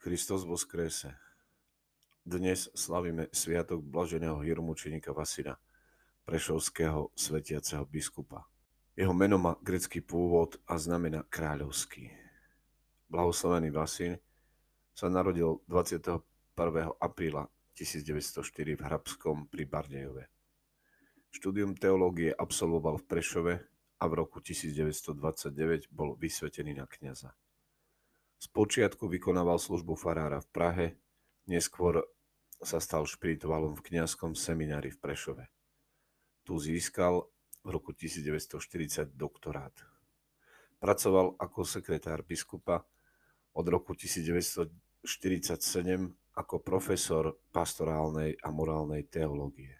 Kristus skrese. Dnes slavíme sviatok blaženého hieromučenika Vasila, prešovského svetiaceho biskupa. Jeho meno má grecký pôvod a znamená kráľovský. Blahoslavený Vasil sa narodil 21. apríla 1904 v Hrabskom pri Bardejove. Štúdium teológie absolvoval v Prešove a v roku 1929 bol vysvetený na kňaza. Spočiatku vykonával službu farára v Prahe, neskôr sa stal špirituálom v kňazskom seminári v Prešove. Tu získal v roku 1940 doktorát. Pracoval ako sekretár biskupa od roku 1947 ako profesor pastorálnej a morálnej teológie.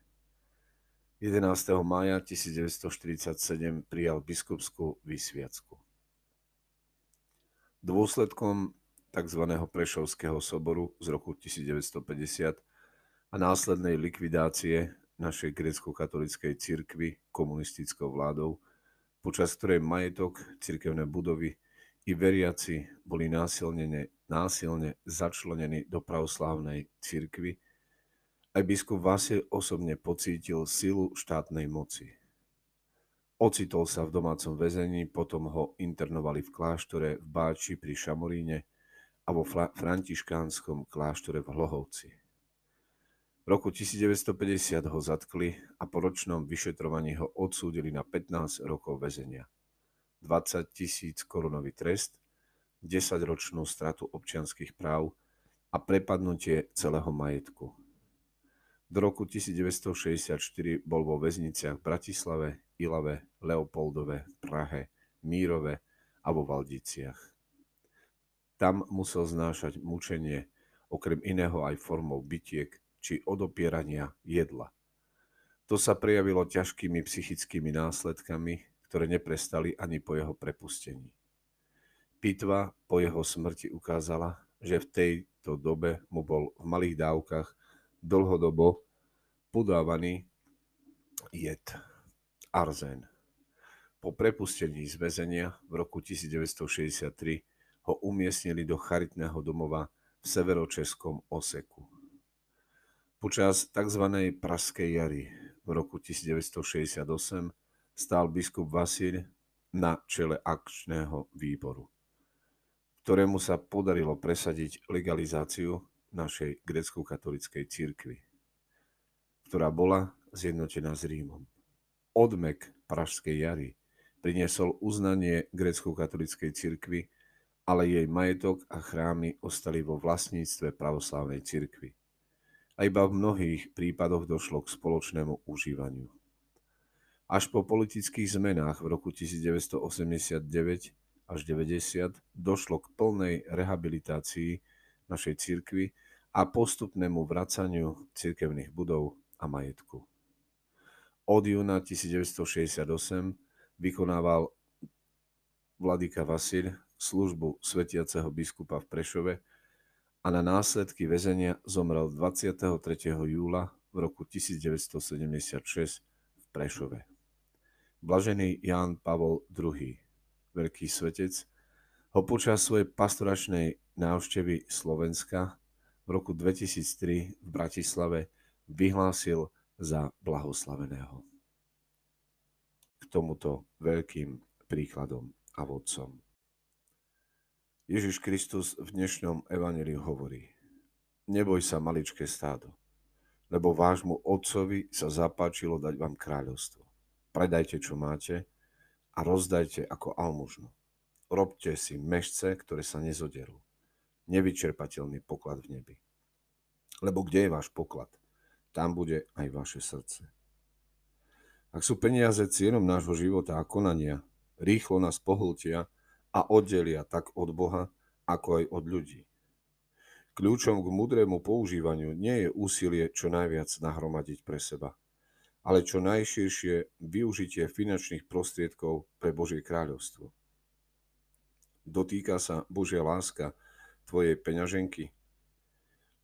11. mája 1947 prijal biskupskú vysviacku. Dôsledkom tzv. Prešovského soboru z roku 1950 a následnej likvidácie našej grécko-katolíckej cirkvy komunistickou vládou, počas ktorej majetok, cirkevné budovy i veriaci boli násilne, násilne začlenení do pravoslávnej cirkvy, aj biskup Vasil osobne pocítil silu štátnej moci. Ocitol sa v domácom väzení, potom ho internovali v kláštore v Báči pri Šamoríne a vo františkánskom kláštore v Hlohovci. V roku 1950 ho zatkli a po ročnom vyšetrovaní ho odsúdili na 15 rokov väzenia. 20 tisíc korunový trest, 10-ročnú stratu občianských práv a prepadnutie celého majetku. Do roku 1964 bol vo väzniciach v Bratislave, Ilave, Leopoldove, Prahe, Mírove a vo Valdiciach. Tam musel znášať mučenie, okrem iného aj formou bytiek či odopierania jedla. To sa prejavilo ťažkými psychickými následkami, ktoré neprestali ani po jeho prepustení. Pitva po jeho smrti ukázala, že v tejto dobe mu bol v malých dávkach dlhodobo podávaný jed arzén. Po prepustení z väzenia v roku 1963 ho umiestnili do charitného domova v severočeskom Oseku. Počas tzv. Praskej jary v roku 1968 stál biskup Vasil na čele akčného výboru, ktorému sa podarilo presadiť legalizáciu našej grecko-katolickej církvy, ktorá bola zjednotená s Rímom odmek Pražskej jary priniesol uznanie grecko-katolíckej cirkvi, ale jej majetok a chrámy ostali vo vlastníctve pravoslávnej cirkvi. A iba v mnohých prípadoch došlo k spoločnému užívaniu. Až po politických zmenách v roku 1989 až 90 došlo k plnej rehabilitácii našej cirkvi a postupnému vracaniu cirkevných budov a majetku. Od júna 1968 vykonával vladyka Vasil službu svetiaceho biskupa v Prešove a na následky väzenia zomrel 23. júla v roku 1976 v Prešove. Blažený Ján Pavol II, veľký svetec, ho počas svojej pastoračnej návštevy Slovenska v roku 2003 v Bratislave vyhlásil za blahoslaveného. K tomuto veľkým príkladom a vodcom. Ježiš Kristus v dnešnom evaneliu hovorí Neboj sa, maličké stádo, lebo vášmu otcovi sa zapáčilo dať vám kráľovstvo. Predajte, čo máte a rozdajte ako almužnu. Robte si mešce, ktoré sa nezoderú. Nevyčerpateľný poklad v nebi. Lebo kde je váš poklad? tam bude aj vaše srdce. Ak sú peniaze cienom nášho života a konania, rýchlo nás pohltia a oddelia tak od Boha, ako aj od ľudí. Kľúčom k mudrému používaniu nie je úsilie čo najviac nahromadiť pre seba, ale čo najširšie využitie finančných prostriedkov pre Božie kráľovstvo. Dotýka sa Božia láska tvojej peňaženky,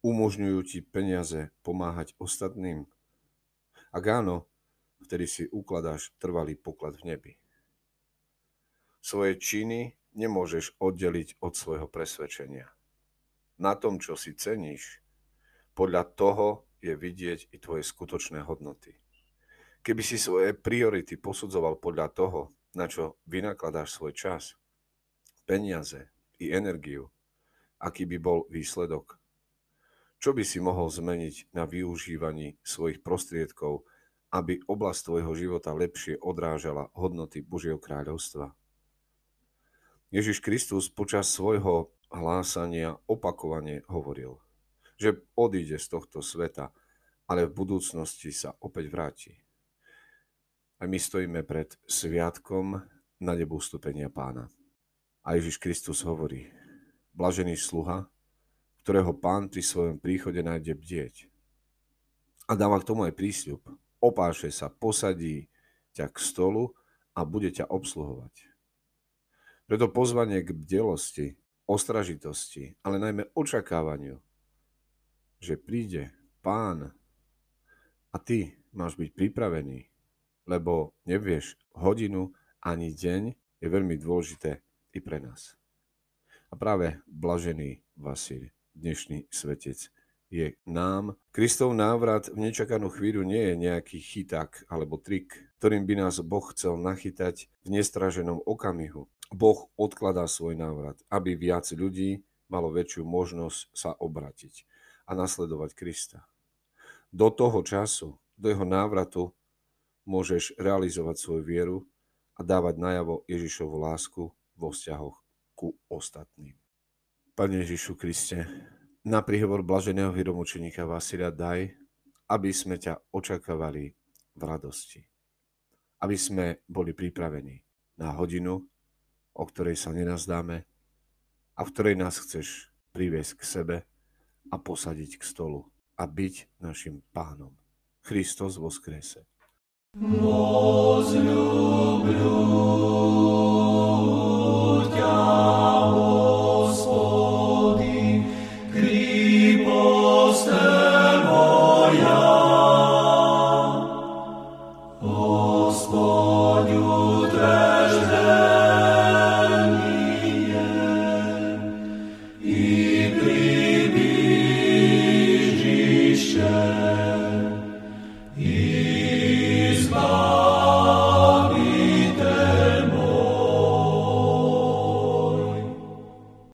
Umožňujú ti peniaze pomáhať ostatným? Ak áno, vtedy si ukladáš trvalý poklad v nebi. Svoje činy nemôžeš oddeliť od svojho presvedčenia. na tom, čo si ceníš, podľa toho je vidieť i tvoje skutočné hodnoty. Keby si svoje priority posudzoval podľa toho, na čo vynakladáš svoj čas, peniaze i energiu, aký by bol výsledok? Čo by si mohol zmeniť na využívaní svojich prostriedkov, aby oblasť tvojho života lepšie odrážala hodnoty Božieho kráľovstva? Ježiš Kristus počas svojho hlásania opakovane hovoril, že odíde z tohto sveta, ale v budúcnosti sa opäť vráti. A my stojíme pred sviatkom na nebu stupenia pána. A Ježiš Kristus hovorí, blažený sluha, ktorého pán pri svojom príchode nájde bdieť. A dáva k tomu aj prísľub. Opáše sa, posadí ťa k stolu a bude ťa obsluhovať. Preto pozvanie k bdelosti, ostražitosti, ale najmä očakávaniu, že príde pán a ty máš byť pripravený, lebo nevieš hodinu ani deň, je veľmi dôležité i pre nás. A práve blažený Vasil, dnešný svetec, je nám. Kristov návrat v nečakanú chvíľu nie je nejaký chyták alebo trik, ktorým by nás Boh chcel nachytať v nestraženom okamihu, Boh odkladá svoj návrat, aby viac ľudí malo väčšiu možnosť sa obratiť a nasledovať Krista. Do toho času, do jeho návratu, môžeš realizovať svoju vieru a dávať najavo Ježišovu lásku vo vzťahoch ku ostatným. Pane Ježišu Kriste, na príhovor blaženého hieromučeníka Vasilia daj, aby sme ťa očakávali v radosti. Aby sme boli pripravení na hodinu, o ktorej sa nenazdáme a v ktorej nás chceš priviesť k sebe a posadiť k stolu a byť našim pánom. Kristus vo skrese. Возлюблю ťa,